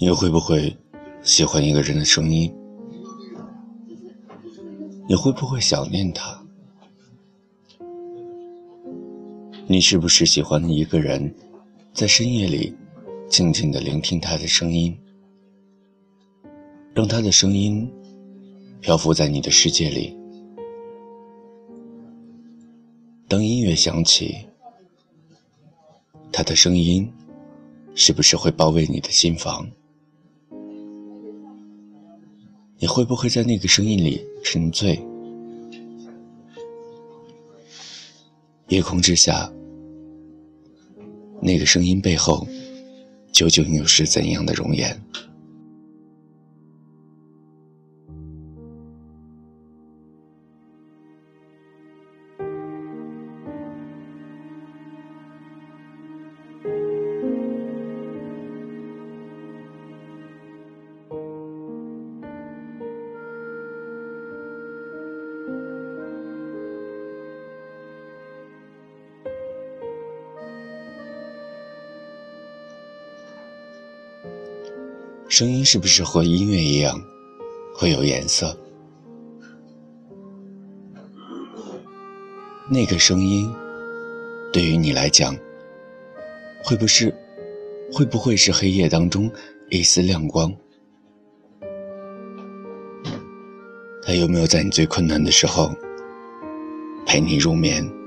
你会不会喜欢一个人的声音？你会不会想念他？你是不是喜欢一个人，在深夜里静静的聆听他的声音，让他的声音漂浮在你的世界里？当音乐响起，他的声音是不是会包围你的心房？你会不会在那个声音里沉醉？夜空之下，那个声音背后，究竟又是怎样的容颜？声音是不是和音乐一样，会有颜色？那个声音，对于你来讲，会不是，会不会是黑夜当中一丝亮光？他有没有在你最困难的时候陪你入眠？